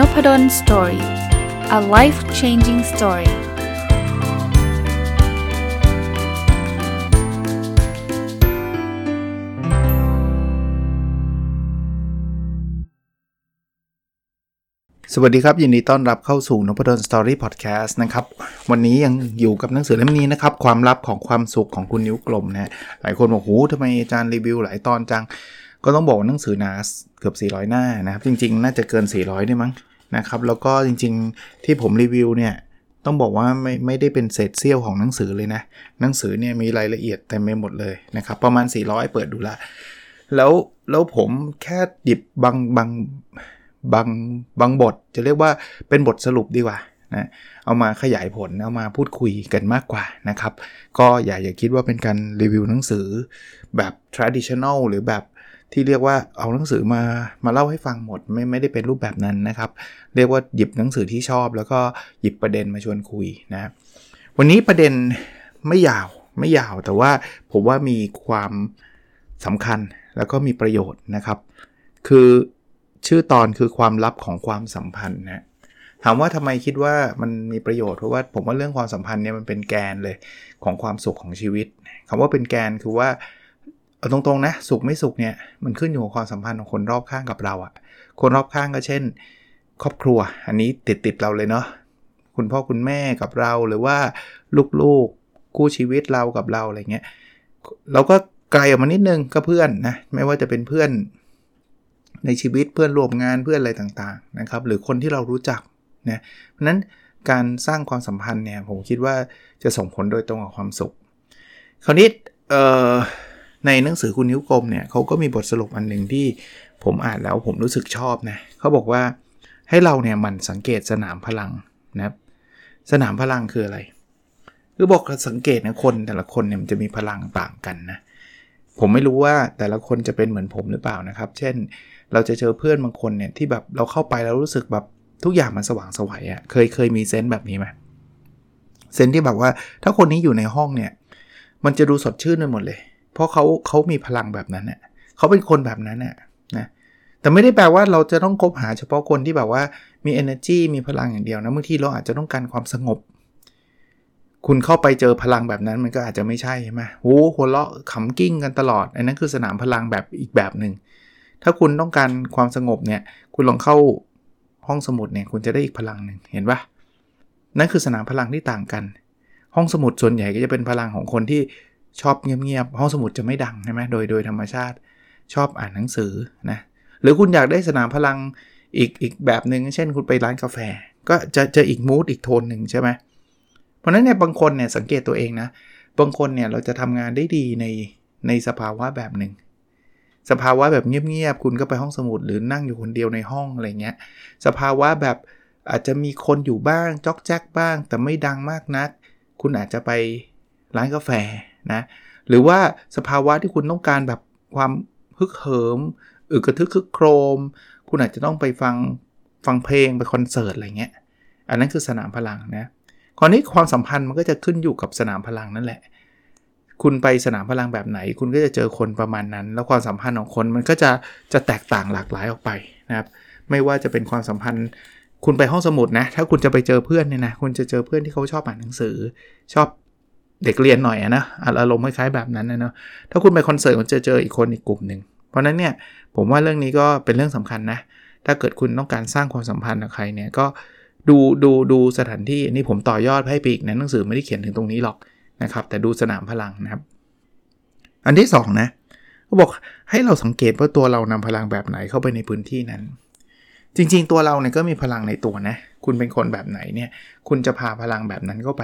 Nopadol's Story a life changing story สวัสดีครับ ยินดีต้อนรับเข้าสู่นพดล Story พอดแคสต์นะครับ วันนี้ยังอยู่กับหนังสือเล่มนี้นะครับ ความลับของความสุขของคุณนิ้วกลมนะหลายคนบอกหูทำไมอาจารย์รีวิวหลายตอนจัง ก็ต้องบอกว่าหนังสือหนาเกือบ 400 หน้านะครับ จริง ๆ น่าจะเกิน 400ด้วยมั้ง นะครับแล้วก็จริงๆที่ผมรีวิวเนี่ยต้องบอกว่าไม่ไม่ได้เป็นเศษเสี้ยวของหนังสือเลยนะ หนังสือเนี่ยมีรายละเอียดเต็มไปหมดเลยนะครับ ประมาณ 400 เปิดดูละ แล้วแล้วผมแค่หยิบบางบางบางบางบท จะเรียกว่าเป็นบทสรุปดีกว่านะเอามาขยายผล เอามาพูดคุยกันมากกว่านะครับ ก็อย่าอย่าคิดว่าเป็นการรีวิวหนังสือแบบ traditional หรือแบบ ที่เรียกว่าเอาหนังสือมามาเล่าให้ฟังหมดไม่ไม่ได้เป็นรูปแบบนั้นนะครับ เรียกว่าหยิบหนังสือที่ชอบ แล้วก็หยิบประเด็นมาชวนคุยนะวันนี้ประเด็นไม่ยาวไม่ยาวแต่ว่าผมว่ามีความสำคัญแล้วก็มีประโยชน์นะครับ คือชื่อตอนคือความลับของความสัมพันธ์นะถามว่าทำไมคิดว่ามันมีประโยชน์เพราะว่าผมว่าเรื่องความสัมพันธ์เนี่ยมันเป็นแกนเลยของความสุขของชีวิตคำว่าเป็นแกนคือว่า เอาตรงๆนะสุขไม่สุขเนี่ยมันขึ้นอยู่กับความสัมพันธ์ของคนรอบข้างกับเราอะคนรอบข้างก็เช่น ครอบครัวอันนี้ติดติดเราเลยเนาะคุณพ่อคุณแม่กับเราหรือว่าลูกๆคู่ชีวิตเรากับเราอะไรเงี้ยเราก็ไกลออกมานิดนึงก็เพื่อนนะไม่ว่าจะเป็นเพื่อนในชีวิตเพื่อนร่วมงานเพื่อนอะไรต่างๆนะครับ หรือคนที่เรารู้จักนะเพราะนั้นการสร้างความสัมพันธ์เนี่ยผมคิดว่าจะส่งผลโดยตรงกับความสุข คราวนี้เอ่อ ในหนังสือคุณนิ้วกลมเนี่ยเขาก็มีบทสรุปอันหนึ่งที่ผมอ่านแล้วผมรู้สึกชอบนะเขาบอกว่าให้เราเนี่ยมันสังเกตสนามพลังนะครับสนามพลังคืออะไร คือบอกสังเกตนะคนแต่ละคนเนี่ยมันจะมีพลังต่างกันนะผมไม่รู้ว่าแต่ละคนจะเป็นเหมือนผมหรือเปล่านะครับ เช่น เราจะเจอเพื่อนบางคนเนี่ยที่แบบเราเข้าไปแล้วรู้สึกแบบทุกอย่างมันสว่างสวัยอะ่ะเคยเคยมีเซนต์แบบนี้ไหมเซนต์ที่แบบว่าถ้าคนนี้อยู่ในห้องเนี่ย มันจะดูสดชื่นไปหมดเลย ราะเขาเขามีพลังแบบนั้นเน่ยเขาเป็นคนแบบนั้นน่ยนะแต่ไม่ได้แปลว่าเราจะต้องคบหาเฉพาะคนที่แบบว่ามี energy มีพลังอย่างเดียวนะบางทีเราอาจจะต้องการความสงบ คุณเข้าไปเจอพลังแบบนั้นมันก็อาจจะไม่ใช่ใช่ไหมโอ้หัวเราะขำกิ้งกันตลอด อันนั้นคือสนามพลังแบบอีกแบบหนึ่งถ้าคุณต้องการความสงบเนี่ย คุณลองเข้าห้องสมุดเนี่ย คุณจะได้อีกพลังหนึ่งเห็นปะนั่นคือสนามพลังที่ต่างกัน ห้องสมุดส่วนใหญ่ก็จะเป็นพลังของคนที่ ชอบเงียบๆห้องสมุดจะไม่ดังใช่ไหมโดยโดยธรรมชาติชอบอ่านหนังสือนะหรือคุณอยากได้สนามพลังอีกอีกแบบหนึ่งเช่นคุณไปร้านกาแฟ ก็จะเจออีกมูดอีกโทนหนึ่งใช่ไหมเพราะนั้นเนี่ยบางคนเนี่ยสังเกตตัวเองนะบางคนเนี่ยเราจะทำงานได้ดีในในสภาวะแบบหนึ่งสภาวะแบบเงียบๆคุณก็ไปห้องสมุดหรือนั่งอยู่คนเดียวในห้องอะไรเงี้ยสภาวะแบบอาจจะมีคนอยู่บ้างจ๊อกแจ๊กบ้าง แต่ไม่ดังมากนัก คุณอาจจะไปร้านกาแฟ นะหรือว่าสภาวะที่คุณต้องการแบบความฮึกเหิมอึกระทึกคึกโครม คุณอาจจะต้องไปฟังฟังเพลงไปคอนเสิร์ตอะไรเงี้ยอันนั้นคือสนามพลังนะคราวนี้ความสัมพันธ์มันก็จะขึ้นอยู่กับสนามพลังนั่นแหละ คุณไปสนามพลังแบบไหน คุณก็จะเจอคนประมาณนั้น แล้วความสัมพันธ์ของคนมันก็จะจะแตกต่างหลากหลายออกไปนะครับไม่ว่าจะเป็นความสัมพันธ์คุณไปห้องสมุดนะ ถ้าคุณจะไปเจอเพื่อนเนี่ยนะ คุณจะเจอเพื่อนที่เขาชอบอ่านหนังสือ ชอบ เด็กเรียนหน่อยนะอารมณ์คล้ายๆแบบนั้นนะเนาะถ้าคุณไปคอนเสิร์ตคุณจะเจออีกคนอีกกลุ่มหนึ่งเพราะนั้นเนี่ยผมว่าเรื่องนี้ก็เป็นเรื่องสำคัญนะถ้าเกิดคุณต้องการสร้างความสัมพันธ์กับใครเนี่ยก็ดูดูดูสถานที่นี่ผมต่อยอดให้ไปอีกนะหนังสือไม่ได้เขียนถึงตรงนี้หรอกนะครับ แต่ดูสนามพลังนะครับ อันที่2นะเขาบอกให้เราสังเกตว่าตัวเรานำพลังแบบไหนเข้าไปในพื้นที่นั้น จริง ๆ ตัวเราเนี่ยก็มีพลังในตัวนะ คุณเป็นคนแบบไหนเนี่ย คุณจะพาพลังแบบนั้นเข้าไป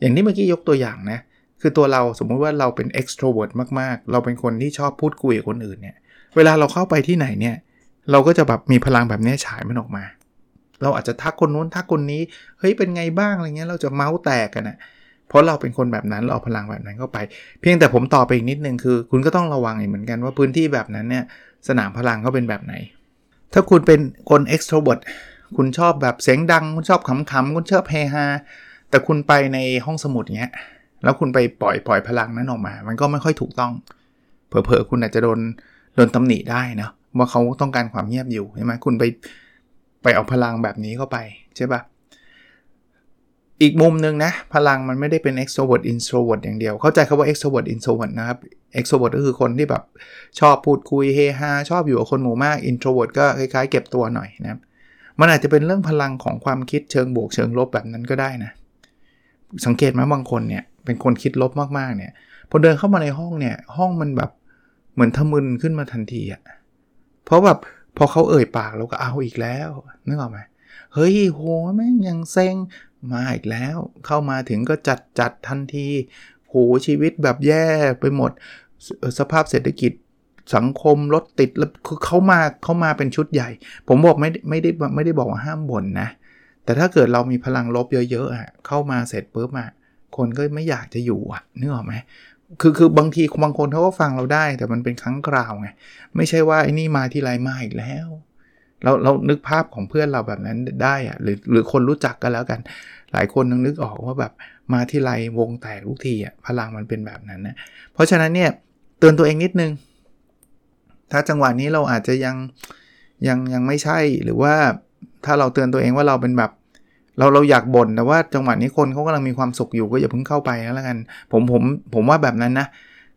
อย่างที่เมื่อกี้ยกตัวอย่างนะ คือตัวเราสมมุติว่าเราเป็น extrovert มากๆ เราเป็นคนที่ชอบพูดคุยกับคนอื่นเนี่ย เวลาเราเข้าไปที่ไหนเนี่ย เราก็จะแบบมีพลังแบบนี้ฉายมันออกมา เราอาจจะทักคนนู้นทักคนนี้ เฮ้ยเป็นไงบ้างอะไรเงี้ย เราจะเมาส์แตกกันนะเพราะเราเป็นคนแบบนั้นเราเอาพลังแบบนั้นเข้าไป เพียงแต่ผมต่อไปอีกนิดนึงคือ คุณก็ต้องระวังอีกเหมือนกันว่าพื้นที่แบบนั้นเนี่ยสนามพลังเขาเป็นแบบไหน ถ้าคุณเป็นคน extrovert คุณชอบแบบเสียงดัง คุณชอบขำๆคุณชอบเฮฮา แต่คุณไปในห้องสมุดเงี้ย แล้วคุณไปปล่อยปล่อยพลังนั้นออกมา มันก็ไม่ค่อยถูกต้อง เผลอๆคุณอาจจะโดนโดนตำหนิได้นะว่าเขาต้องการความเงียบอยู่ใช่ไหมคุณไปไปเอาพลังแบบนี้เข้าไปใช่ปะอีกมุมหนึ่งนะ พลังมันไม่ได้เป็น extrovert introvert อย่างเดียว เข้าใจคาว่า extrovert introvert นะครับ extrovert ก็คือคนที่แบบชอบพูดคุยเฮฮาชอบอยู่กับคนหมู่มาก introvert ก็คล้ายๆ เก็บตัวหน่อยนะมันอาจจะเป็นเรื่องพลังของความคิดเชิงบวกเชิงลบแบบนั้นก็ได้นะ สังเกตไหมบางคนเนี่ยเป็นคนคิดลบมากๆเนี่ยพอเดินเข้ามาในห้องเนี่ยห้องมันแบบเหมือนทะมึนขึ้นมาทันทีอะ่ะเพราะแบบพอเขาเอ่ยปากเราก็เอาอีกแล้วนึกออกไหมเฮ้ยโหแม่งยังเซ็งมาอีกแล้ว เข้ามาถึงก็จัดจัดทันทีโหชีวิตแบบแย่ไปหมดสภาพเศรษฐกิจสังคมรถติดแล้วคือเขามาเขามาเป็นชุดใหญ่ ผมบอกไม่ไม่ได้ไม่ได้บอกว่าห้ามบ่นนะ แต่ถ้าเกิดเรามีพลังลบเยอะๆอะเข้ามาเสร็จปุ๊บอะคนก็ไม่อยากจะอยู่อะนึกออกไหมคือคือบางทีบางคนเขาก็ฟังเราได้ แต่มันเป็นครั้งคราวไงไม่ใช่ว่าไอ้นี่มาที่ไรมาอีกแล้ว เราเรานึกภาพของเพื่อนเราแบบนั้นได้อะหรือหรือคนรู้จักกันแล้วกัน หลายคนนึกออกว่าแบบมาที่ไรวงแตกทุกทีอะพลังมันเป็นแบบนั้นนะเพราะฉะนั้นเนี่ยเตือนตัวเองนิดนึง ถ้าจังหวะนี้เราอาจจะยังยังยังไม่ใช่หรือว่าถ้าเราเตือนตัวเองว่าเราเป็นแบบ เราเราอยากบ่นแต่ว่าจังหวะนี้คนเขากำลังมีความสุขอยู่ก็อย่าเพิ่งเข้าไปแล้วกัน ผมผมผมว่าแบบนั้นนะ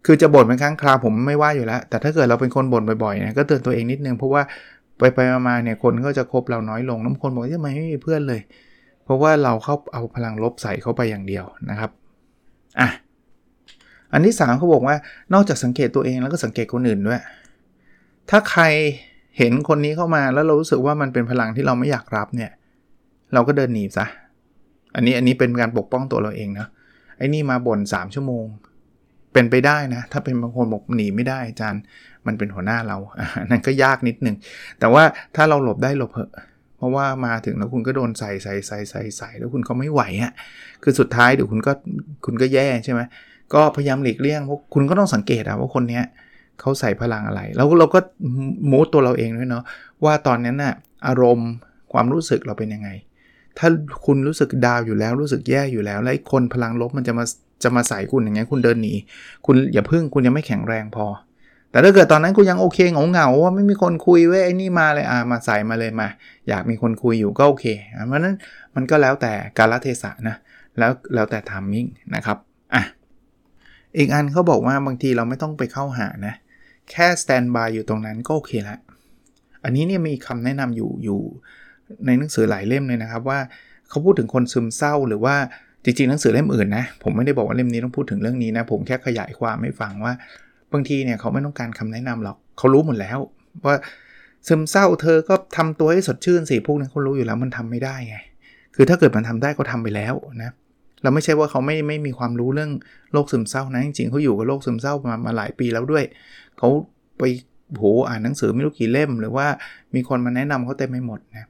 คือจะบ่นเป็นครั้งคราวผมไม่ว่าอยู่แล้ว แต่ถ้าเกิดเราเป็นคนบ่นบ่อยๆนะก็เตือนตัวเองนิดนึงเพราะว่าไปไปมาเนี่ยคนก็จะคบเราน้อยลงน้ำคนบอกทำไมไม่มีเพื่อนเลย เพราะว่าเราเข้าเอาพลังลบใส่เข้าไปอย่างเดียวนะครับอะอันที่3เขาบอกว่านอกจากสังเกตตัวเองแล้วก็สังเกตคนอื่นด้วย ถ้าใครเห็นคนนี้เข้ามาแล้วเรารู้สึกว่ามันเป็นพลังที่เราไม่อยากรับเนี่ย เราก็เดินหนีซะอันนี้อันนี้เป็นการปกป้องตัวเราเองนะไอ้นี่มาบ่น3ชั่วโมง เป็นไปได้นะ ถ้าเป็นบางคนบอกหนีไม่ได้อาจารย์ มันเป็นหัวหน้าเรานั่นก็ยากนิดนึง แต่ว่าถ้าเราหลบได้หลบเหอะเพราะว่ามาถึงแล้วคุณก็โดนใส่ใส่ใส่ใส่ใส่แล้วคุณก็ไม่ไหวอะ่ะคือสุดท้ายเดี๋ยวคุณก็คุณก็แย่ใช่ไหมก็พยายามหลีกเลี่ยงเพราะคุณก็ต้องสังเกตอะว่าคนเนี้ยเขาใส่พลังอะไร แล้วเราก็มูดตัวเราเองด้วยเนาะว่าตอนนั้นน่ะอารมณ์ความรู้สึกเราเป็นยังไง ถ้าคุณรู้สึกดาวอยู่แล้วรู้สึกแย่อยู่แล้ว แล้วคนพลังลบมันจะมาจะมาใส่คุณอย่างเงี้ยคุณเดินหนีคุณอย่าพึ่งคุณยังไม่แข็งแรงพอ แต่ถ้าเกิดตอนนั้นคุณยังโอเคเหงาเหงาว่าไม่มีคนคุยเว้ยไอ้นี่มาเลยอ่ามาใส่มาเลยมา อยากมีคนคุยอยู่ก็โอเคเพราะนั้นมันก็แล้วแต่กาลเทศะนะแล้วแล้วแต่ timing นะครับอะอีกอันเขาบอกว่าบางทีเราไม่ต้องไปเข้าหานะแค่ standby อยู่ตรงนั้นก็โอเคแล้วอันนี้เนี่ยมีคำแนะนำอยู่อยู่ ในหนังสือหลายเล่มเลยนะครับว่าเขาพูดถึงคนซึมเศร้าหรือว่าจริงๆหนังสือเล่มอื่นนะผมไม่ได้บอกว่าเล่มนี้ต้องพูดถึงเรื่องนี้นะผมแค่ขยายความให้ฟังว่าบางทีเนี่ยเขาไม่ต้องการคำแนะนำหรอกเขารู้หมดแล้วว่าซึมเศร้าเธอก็ทำตัวให้สดชื่นสิพวกนั้นเขารู้อยู่แล้วมันทำไม่ได้ไงคือถ้าเกิดมันทำได้ก็ทำไปแล้วนะเราไม่ใช่ว่าเขาไม่ไม่มีความรู้เรื่องโรคซึมเศร้านะจริงๆเขาอยู่กับโรคซึมเศร้ามามาหลายปีแล้วด้วยเขาไปโหอ่านหนังสือไม่รู้กี่เล่ม หรือว่ามีคนมาแนะนำเขาเต็มไปหมดนะ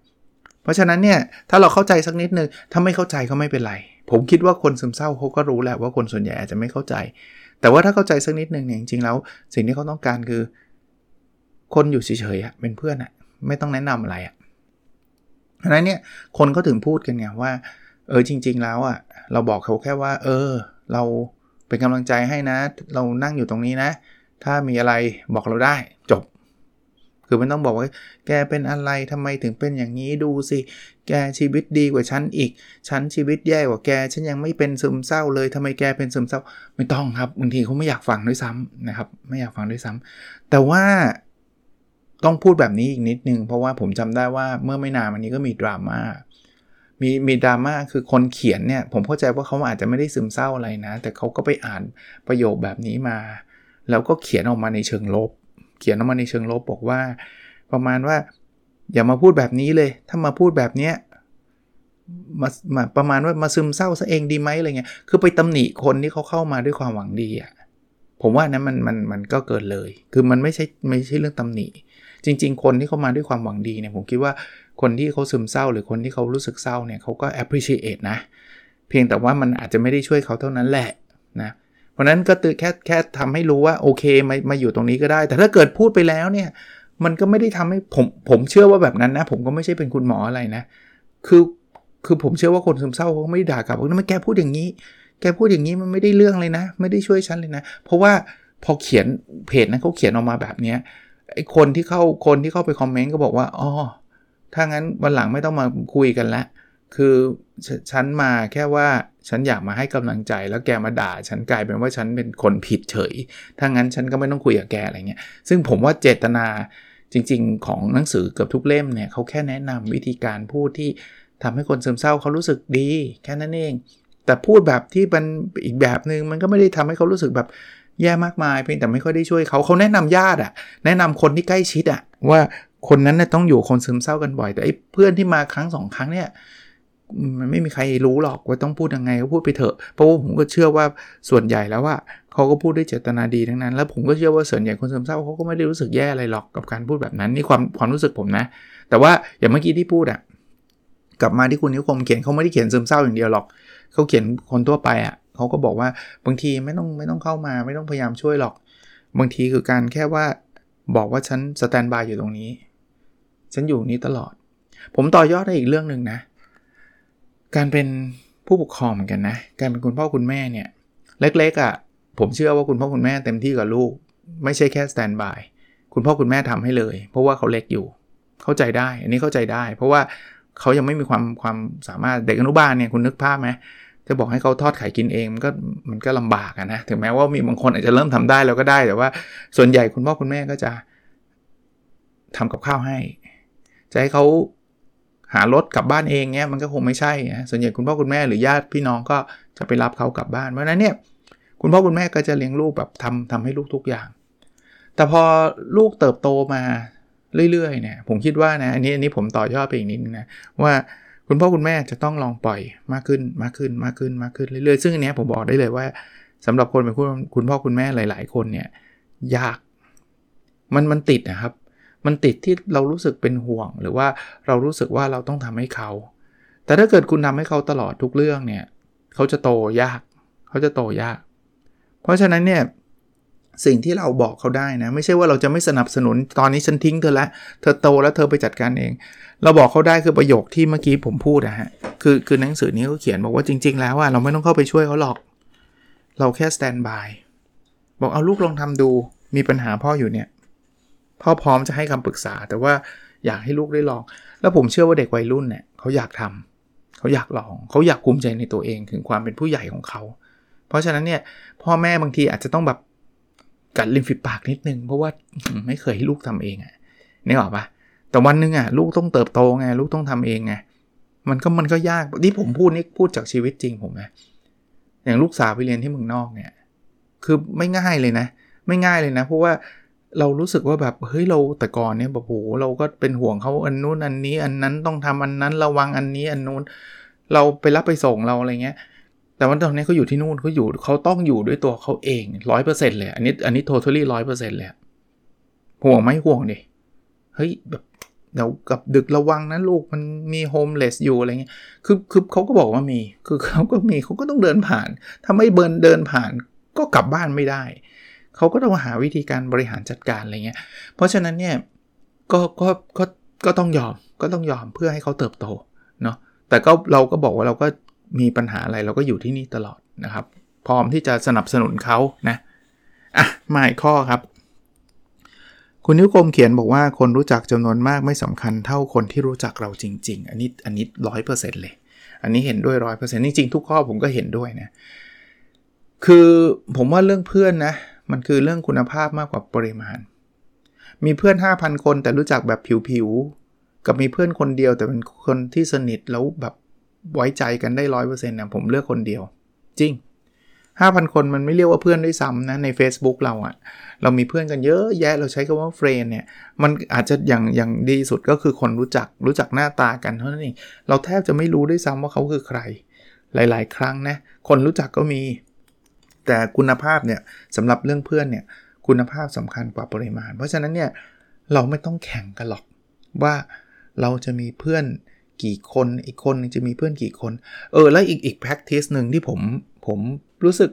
เพราะฉะนั้นเนี่ยถ้าเราเข้าใจสักนิดนึงถ้าไม่เข้าใจก็ไม่เป็นไร ผมคิดว่าคนซึมเศร้าเขาก็รู้แหละว่าคนส่วนใหญ่อาจจะไม่เข้าใจ แต่ว่าถ้าเข้าใจสักนิดนึงเนี่ยจริงๆแล้วสิ่งที่เขาต้องการคือ คนอยู่เฉยๆเป็นเพื่อนอะไม่ต้องแนะนำอะไรอะเพราะนั้นเนี่ยคนก็ถึงพูดกันไงว่า เออจริง ๆ แล้วอะเราบอกเขาแค่ว่า เออ เราเป็นกำลังใจให้นะ เรานั่งอยู่ตรงนี้นะ ถ้ามีอะไรบอกเราได้จบ คือไม่ต้องบอกว่าแกเป็นอะไรทำไมถึงเป็นอย่างนี้ดูสิ แกชีวิตดีกว่าฉันอีก ฉันชีวิตแย่กว่าแก ฉันยังไม่เป็นซึมเศร้าเลยทำไมแกเป็นซึมเศร้า ไม่ต้องครับบางทีเขาไม่อยากฟังด้วยซ้ำนะครับ ไม่อยากฟังด้วยซ้ำแต่ว่าต้องพูดแบบนี้อีกนิดนึง เพราะว่าผมจำได้ว่าเมื่อไม่นานมานี้ก็มีดราม่ามีมีดราม่าคือคนเขียนเนี่ย ผมเข้าใจว่าเขาอาจจะไม่ได้ซึมเศร้าอะไรนะ แต่เขาก็ไปอ่านประโยคแบบนี้มา แล้วก็เขียนออกมาในเชิงลบ เขียนออกมาในเชิงลบบอกว่า ประมาณว่า อย่ามาพูดแบบนี้เลย ถ้ามาพูดแบบเนี้ยมามาประมาณว่ามาซึมเศร้าซะเองดีไหมอะไรเงี้ยคือไปตำหนิคนที่เขาเข้ามาด้วยความหวังดีอะ่ะผมว่านั้นมันมันมันก็เกินเลย คือมันไม่ใช่ไม่ใช่เรื่องตำหนิ จริง ๆ คนที่เข้ามาด้วยความหวังดีเนี่ยผมคิดว่าคนที่เขาซึมเศร้า หรือคนที่เขารู้สึกเศร้าเนี่ยเขาก็ appreciate นะ เพียงแต่ว่ามันอาจจะไม่ได้ช่วยเขาเท่านั้นแหละนะ เพราะนั้นก็ตือแค่แค่ทำให้รู้ว่าโอเคมามาอยู่ตรงนี้ก็ได้ แต่ถ้าเกิดพูดไปแล้วเนี่ย มันก็ไม่ได้ทำให้ผมผมเชื่อว่าแบบนั้นนะ ผมก็ไม่ใช่เป็นคุณหมออะไรนะ คือคือผมเชื่อว่าคนซึมเศร้าเขาไม่ได้ด่ากลับว่าไม่แกพูดอย่างนี้ แกพูดอย่างนี้มันไม่ได้เรื่องเลยนะ ไม่ได้ช่วยฉันเลยนะ เพราะว่าพอเขียนเพจนั้นเขาเขียนออกมาแบบเนี้ยไอคนที่เข้าคนที่เข้าไปคอมเมนต์ก็บอกว่าอ๋อถ้างั้นวันหลังไม่ต้องมาคุยกันละคือ ฉันมาแค่ว่าฉันอยากมาให้กำลังใจแล้วแกมาด่า ฉันกลายเป็นว่าฉันเป็นคนผิดเฉย ถ้างั้นฉันก็ไม่ต้องคุยกับแกอะไรเงี้ย ซึ่งผมว่าเจตนาจริง ๆ ของหนังสือเกือบทุกเล่มเนี่ยเขาแค่แนะนำวิธีการพูดที่ทำให้คนซึมเศร้าเขารู้สึกดี แค่นั้นเอง แต่พูดแบบที่มันอีกแบบหนึง่งมันก็ไม่ได้ทำให้เขารู้สึกแบบแย่มากมายเพียงแต่ไม่ค่อยได้ช่วยเขาเขาแนะนำญาติอะแนะนำคนที่ใกล้ชิดอะว่าคนนั้นน่ยต้องอยู่คนซึมเศร้ากันบ่อย แต่ไอ้เพื่อนที่มาครั้งสองครั้งเนี่ย มันไม่มีใครรู้หรอกว่าต้องพูดยังไงก็พูดไปเถอะ เพราะว่าผมก็เชื่อว่าส่วนใหญ่แล้วว่าเขาก็พูดด้วยเจตนาดีทั้งนั้น แล้วผมก็เชื่อว่าส่วนใหญ่คนซึมเศร้าเขาก็ไม่ได้รู้สึกแย่อะไรหรอกกับการพูดแบบนั้นนี่ความความรู้สึกผมนะ แต่ว่าอย่างเมื่อกี้ที่พูดอะกลับมาที่คุณนิคมเขียนเขาไม่ได้เขียนซึมเศร้าอย่างเดียวหรอกเขาเขียนคนทั่วไปอะเขาก็บอกว่าบางทีไม่ต้องไม่ต้องเข้ามาไม่ต้องพยายามช่วยหรอก บางทีคือการแค่ว่าบอกว่าฉันสแตนบายอยู่ตรงนี้ ฉันอยู่นี้ตลอด ผมต่อยอดได้อีกเรื่องหนึ่งนะ การเป็นผู้ปกครองเหมือนกันนะ การเป็นคุณพ่อคุณแม่เนี่ย เล็กๆอะ่ะ ผมเชื่อว่าคุณพ่อคุณแม่เต็มที่กับลูก ไม่ใช่แค่สแตนบาย คุณพ่อคุณแม่ทำให้เลย เพราะว่าเขาเล็กอยู่ เข้าใจได้ อันนี้เข้าใจได้ เพราะว่าเขายังไม่มีความความสามารถ เด็กอนุบาลเนี่ยคุณนึกภาพไหมจะบอกให้เขาทอดไข่กินเองมันก็มันก็ลำบากนะ ถึงแม้ว่ามีบางคนอาจจะเริ่มทำได้แล้วก็ได้ แต่ว่าส่วนใหญ่คุณพ่อคุณแม่ก็จะทำกับข้าวให้ จะให้เขา หารถกลับบ้านเองเนี้ยมันก็คงไม่ใช่นะส่วนใหญ่คุณพ่อคุณแม่หรือญาติพี่น้องก็จะไปรับเขากลับบ้านเพราะนั้นเนี่ยคุณพ่อคุณแม่ก็จะเลี้ยงลูกแบบทำทำให้ลูกทุกอย่าง แต่พอลูกเติบโตมาเรื่อยๆเนี่ยผมคิดว่านะอันนี้อันนี้ผมต่อยอดไปอีกนิดนึงนะว่าคุณพ่อคุณแม่จะต้องลองปล่อยมากขึ้นมากขึ้นมากขึ้นมากขึ้นเรื่อยๆซึ่งอันนี้ผมบอกได้เลยว่าสำหรับคนเป็นคุณคุณพ่อคุณแม่หลาย ๆ คนเนี่ยยาก มันมันติดนะครับ มันติดที่เรารู้สึกเป็นห่วง หรือว่าเรารู้สึกว่าเราต้องทำให้เขา แต่ถ้าเกิดคุณทำให้เขาตลอดทุกเรื่องเนี่ยเขาจะโตยาก เขาจะโตยาก เพราะฉะนั้นเนี่ยสิ่งที่เราบอกเขาได้นะ ไม่ใช่ว่าเราจะไม่สนับสนุนตอนนี้ฉันทิ้งเธอแล้วเธอโตแล้วเธอไปจัดการเอง เราบอกเขาได้คือประโยคที่เมื่อกี้ผมพูดนะฮะคือคือหนังสือนี้เขาเขียนบอกว่าจริง ๆ แล้วว่าเราไม่ต้องเข้าไปช่วยเขาหรอก เราแค่สแตนบายบอกเอาลูกลองทำดูมีปัญหาพ่ออยู่เนี่ย พ่อพร้อมจะให้คำปรึกษา แต่ว่าอยากให้ลูกได้ลอง แล้วผมเชื่อว่าเด็กวัยรุ่นเนี่ยเขาอยากทำเขาอยากลองเขาอยากภูมิใจในตัวเองถึงความเป็นผู้ใหญ่ของเขา เพราะฉะนั้นเนี่ยพ่อแม่บางทีอาจจะต้องแบบกัดริมฝีปากนิดนึงเพราะว่าไม่เคยให้ลูกทำเองอะ่ะนี่ออกปะแต่วันนึงอะ่ะลูกต้องเติบโตไงลูกต้องทำเองไงมันก็มันก็ยากที่ผมพูดนี่พูดจากชีวิตจริงผมนะอย่างลูกสาวไปเรียนที่เมืองนอกเนี่ยคือไม่ง่ายเลยนะ ไม่ง่ายเลยนะ เพราะว่า เรารู้สึกว่าแบบเฮ้ยเราแต่ก่อนเนี่ยแบบโหเราก็เป็นห่วงเขาอันนู้นอันนี้ อันนั้นต้องทำอันนั้นระวังอันนี้อันนู้น เราไปรับไปส่งเราอะไรเงี้ย แต่ว่าตอนนี้เขาอยู่ที่นู่นเขาอยู่เขาต้องอยู่ด้วยตัวเขาเองร้อยเปอร์เซ็นต์เลย อันนี้อันนี้ totally ร้อยเปอร์เซ็นต์เลยห่วงไหมห่วงดิเฮ้ยแบบเดี๋ยวกับดึกระวังนะลูกมันมีโฮมเลสอยู่อะไรเงี้ยคือคือเขาก็บอกว่ามี คือเขาก็มีเขาก็ต้องเดินผ่าน ถ้าไม่เบินเดินผ่านก็กลับบ้านไม่ได้ เขาก็ต้องหาวิธีการบริหารจัดการอะไรเงี้ย เพราะฉะนั้นเนี่ยก็ก็ก็ก็ต้องยอมก็ต้องยอมเพื่อให้เขาเติบโตเนาะแต่ก็เราก็บอกว่าเราก็มีปัญหาอะไรเราก็อยู่ที่นี่ตลอดนะครับ พร้อมที่จะสนับสนุนเขานะอะมาอีกข้อครับ คุณนิ้วกลมเขียนบอกว่าคนรู้จักจำนวนมากไม่สำคัญเท่าคนที่รู้จักเราจริง ๆ อันนี้อันนี้ร้อยเปอร์เซ็นต์เลย อันนี้เห็นด้วยร้อยเปอร์เซ็นต์จริงๆทุกข้อผมก็เห็นด้วยนะคือผมว่าเรื่องเพื่อนนะ มันคือเรื่องคุณภาพมากกว่าปริมาณ มีเพื่อน 5,000 คนแต่รู้จักแบบผิวๆ กับมีเพื่อนคนเดียวแต่เป็นคนที่สนิทแล้วแบบไว้ใจกันได้ร้อยเปอร์เซ็นต์นะผมเลือกคนเดียว จริง 5,000 คนมันไม่เรียกว่าเพื่อนด้วยซ้ำนะใน Facebook เราอะเรามีเพื่อนกันเยอะแยะเราใช้คำว่าเฟรนเนี่ยมันอาจจะอย่างอย่างดีสุดก็คือคนรู้จักรู้จักหน้าตากันเท่านั้นเองเราแทบจะไม่รู้ด้วยซ้ำว่าเขาคือใคร หลาย ๆ ครั้งนะคนรู้จักก็มี แต่คุณภาพเนี่ยสำหรับเรื่องเพื่อนเนี่ยคุณภาพสำคัญกว่าปริมาณ เพราะฉะนั้นเนี่ยเราไม่ต้องแข่งกันหรอกว่าเราจะมีเพื่อนกี่คนอีกคนจะมีเพื่อนกี่คน เออ แล้วอีกอีก practice หนึ่งที่ผมผมรู้สึก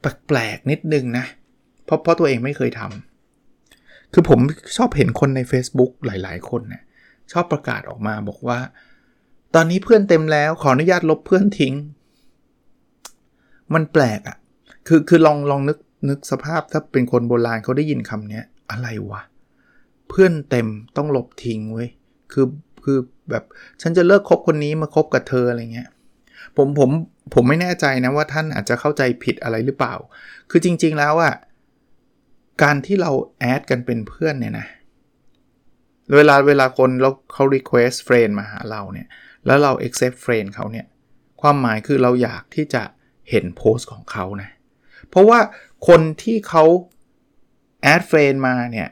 แปลกๆนิดนึงนะ เพราะเพราะตัวเองไม่เคยทำคือผมชอบเห็นคนใน Facebook หลายๆ คนเนะี่ยชอบประกาศออกมาบอกว่า ตอนนี้เพื่อนเต็มแล้วขออนุญาตลบเพื่อนทิ้ง มันแปลกอะ่ะ คือคือลองลองนึกนึกสภาพถ้าเป็นคนโบราณเขาได้ยินคำนี้อะไรวะ เพื่อนเต็มต้องลบทิ้งเว้ยคือคือแบบฉันจะเลิกคบคนนี้มาคบกับเธออะไรเงี้ยผมผมผมไม่แน่ใจนะว่าท่านอาจจะเข้าใจผิดอะไรหรือเปล่า คือจริง ๆแล้วอะการที่เราแอดกันเป็นเพื่อนเนี่ยนะ เวลาเวลาคนแล้วเขา request friend มาหาเราเนี่ย แล้วเรา accept friend เขาเนี่ย ความหมายคือเราอยากที่จะเห็นโพสต์ของเขานะ เพราะว่าคนที่เขาแอดเฟรนมาเนี่ย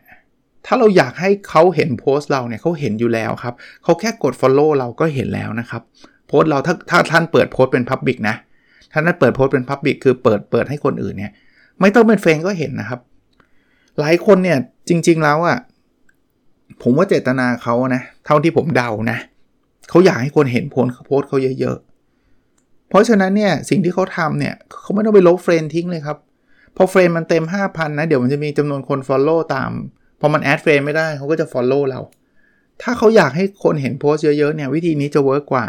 ถ้าเราอยากให้เขาเห็นโพสต์เราเนี่ยเขาเห็นอยู่แล้วครับเขาแค่กด follow เราก็เห็นแล้วนะครับโพสต์เราถ้าถ้าท่านเปิดโพสต์เป็น Public นะถ้าท่านเปิดโพสต์เป็น Public คือเปิดเปิดให้คนอื่นเนี่ยไม่ต้องเป็น friend ก็เห็นนะครับ หลายคนเนี่ยจริง ๆแล้วอะ่ะผมว่าเจตนาเขานะเท่าที่ผมเดานะเขาอยากให้คนเห็นโพสต์โพสต์เขาเยอะๆ เพราะฉะนั้นเนี่ยสิ่งที่เขาทำเนี่ยเขาไม่ต้องไปลบ friend ทิ้งเลยครับพอ friend มันเต็ม 5,000 นะ เดี๋ยวมันจะมีจำนวนคน Follow ตาม พอมัน add friend ไม่ได้เขาก็จะ Follow เรา ถ้าเขาอยากให้คนเห็นโพสต์เยอะๆเนี่ยวิธีนี้จะ work กว่า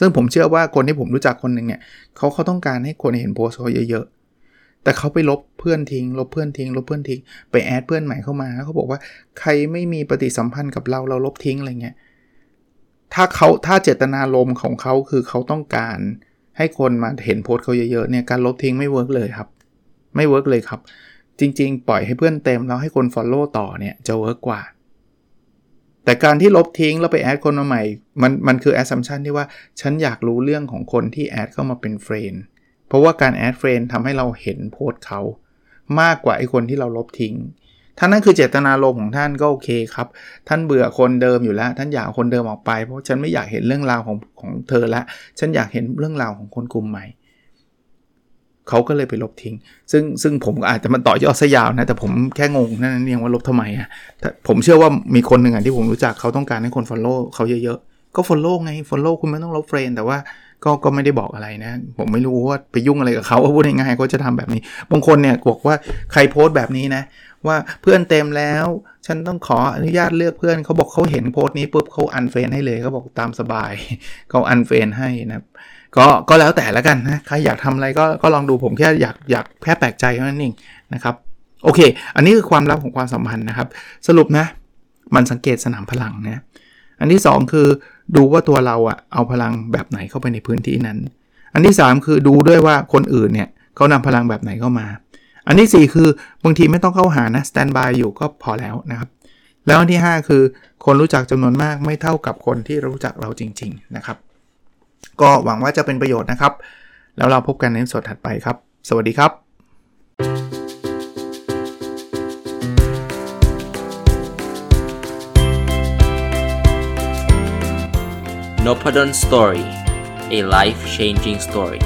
ซึ่งผมเชื่อว่าคนที่ผมรู้จักคนหนึ่งเนี่ยเขาเขาต้องการให้คนเห็นโพสต์เขาเยอะๆ แต่เขาไปลบเพื่อนทิ้ง ลบเพื่อนทิ้ง ลบเพื่อนทิ้ง ไป add เพื่อนใหม่เข้ามาเขาบอกว่าใครไม่มีปฏิสัมพันธ์กับเราเราลบทิ้งอะไรเงี้ยถ้าเขาถ้าเจตนารมณ์ของเขาคือเขาต้องการ ให้คนมาเห็นโพสต์เขาเยอะๆเนี่ยการลบทิ้งไม่ work เลยครับ ไม่ work เลยครับ จริงๆ ปล่อยให้เพื่อนเต็มแล้วให้คน Follow ต่อเนี่ยจะ work กว่า แต่การที่ลบทิ้งแล้วไป add คนมาใหม่ มันมันคือ assumption ที่ว่าฉันอยากรู้เรื่องของคนที่ add เข้ามาเป็น friend เพราะว่าการ add friend ทำให้เราเห็นโพสต์เขามากกว่าไอ้คนที่เราลบทิ้ง ถ้านั่นคือเจตนารมณ์ของท่านก็โอเคครับ ท่านเบื่อคนเดิมอยู่แล้ว ท่านอยากคนเดิมออกไป เพราะฉันไม่อยากเห็นเรื่องราวของของเธอละ ฉันอยากเห็นเรื่องราวของคนกลุ่มใหม่ เขาก็เลยไปลบทิ้ง ซึ่งซึ่งผมอาจจะมันต่อยอดซะยาวนะ แต่ผมแค่งงนั่นเองว่าลบทำไมอะผมเชื่อว่ามีคนหนึ่งอะที่ผมรู้จักเขาต้องการให้คน follow เขาเยอะๆ ก็ follow ไง follow คุณไม่ต้องลบ friend แต่ว่าก็ก็ไม่ได้บอกอะไรนะ ผมไม่รู้ว่าไปยุ่งอะไรกับเขาว่าพูดง่ายๆเขาจะทำแบบนี้ บางคนเนี่ยบอกว่าใครโพสต์แบบนี้นะ ว่าเพื่อนเต็มแล้ว ฉันต้องขออนุญาตเลือกเพื่อนเขาบอกเขาเห็นโพสต์นี้ปุ๊บเขา unfriend ให้เลยเขาบอกตามสบายเขา unfriend ให้นะครับก็ก็แล้วแต่ล้วกันนะใครอยากทำอะไรก็ก็ลองดูผมแค่อยากอยากแค่แปลกใจเท่านั้นเองนะครับโอเค อันนี้คือความลับของความสัมพันธ์นะครับ สรุปนะ มันสังเกตสนามพลังนะอันที่ 2 คือดูว่าตัวเราอะเอาพลังแบบไหนเข้าไปในพื้นที่นั้น อันที่ 3 คือดูด้วยว่าคนอื่นเนี่ยเขานำพลังแบบไหนเข้ามา อันที่ 4 คือบางทีไม่ต้องเข้าหานะสแตนบายอยู่ก็พอแล้วนะครับ แล้วอันที่ 5 คือคนรู้จักจำนวนมากไม่เท่ากับคนที่รู้จักเราจริง ๆ นะครับ ก็หวังว่าจะเป็นประโยชน์นะครับ แล้วเราพบกันในสดถัดไปครับ สวัสดีครับ n o p a d o n Story a life changing story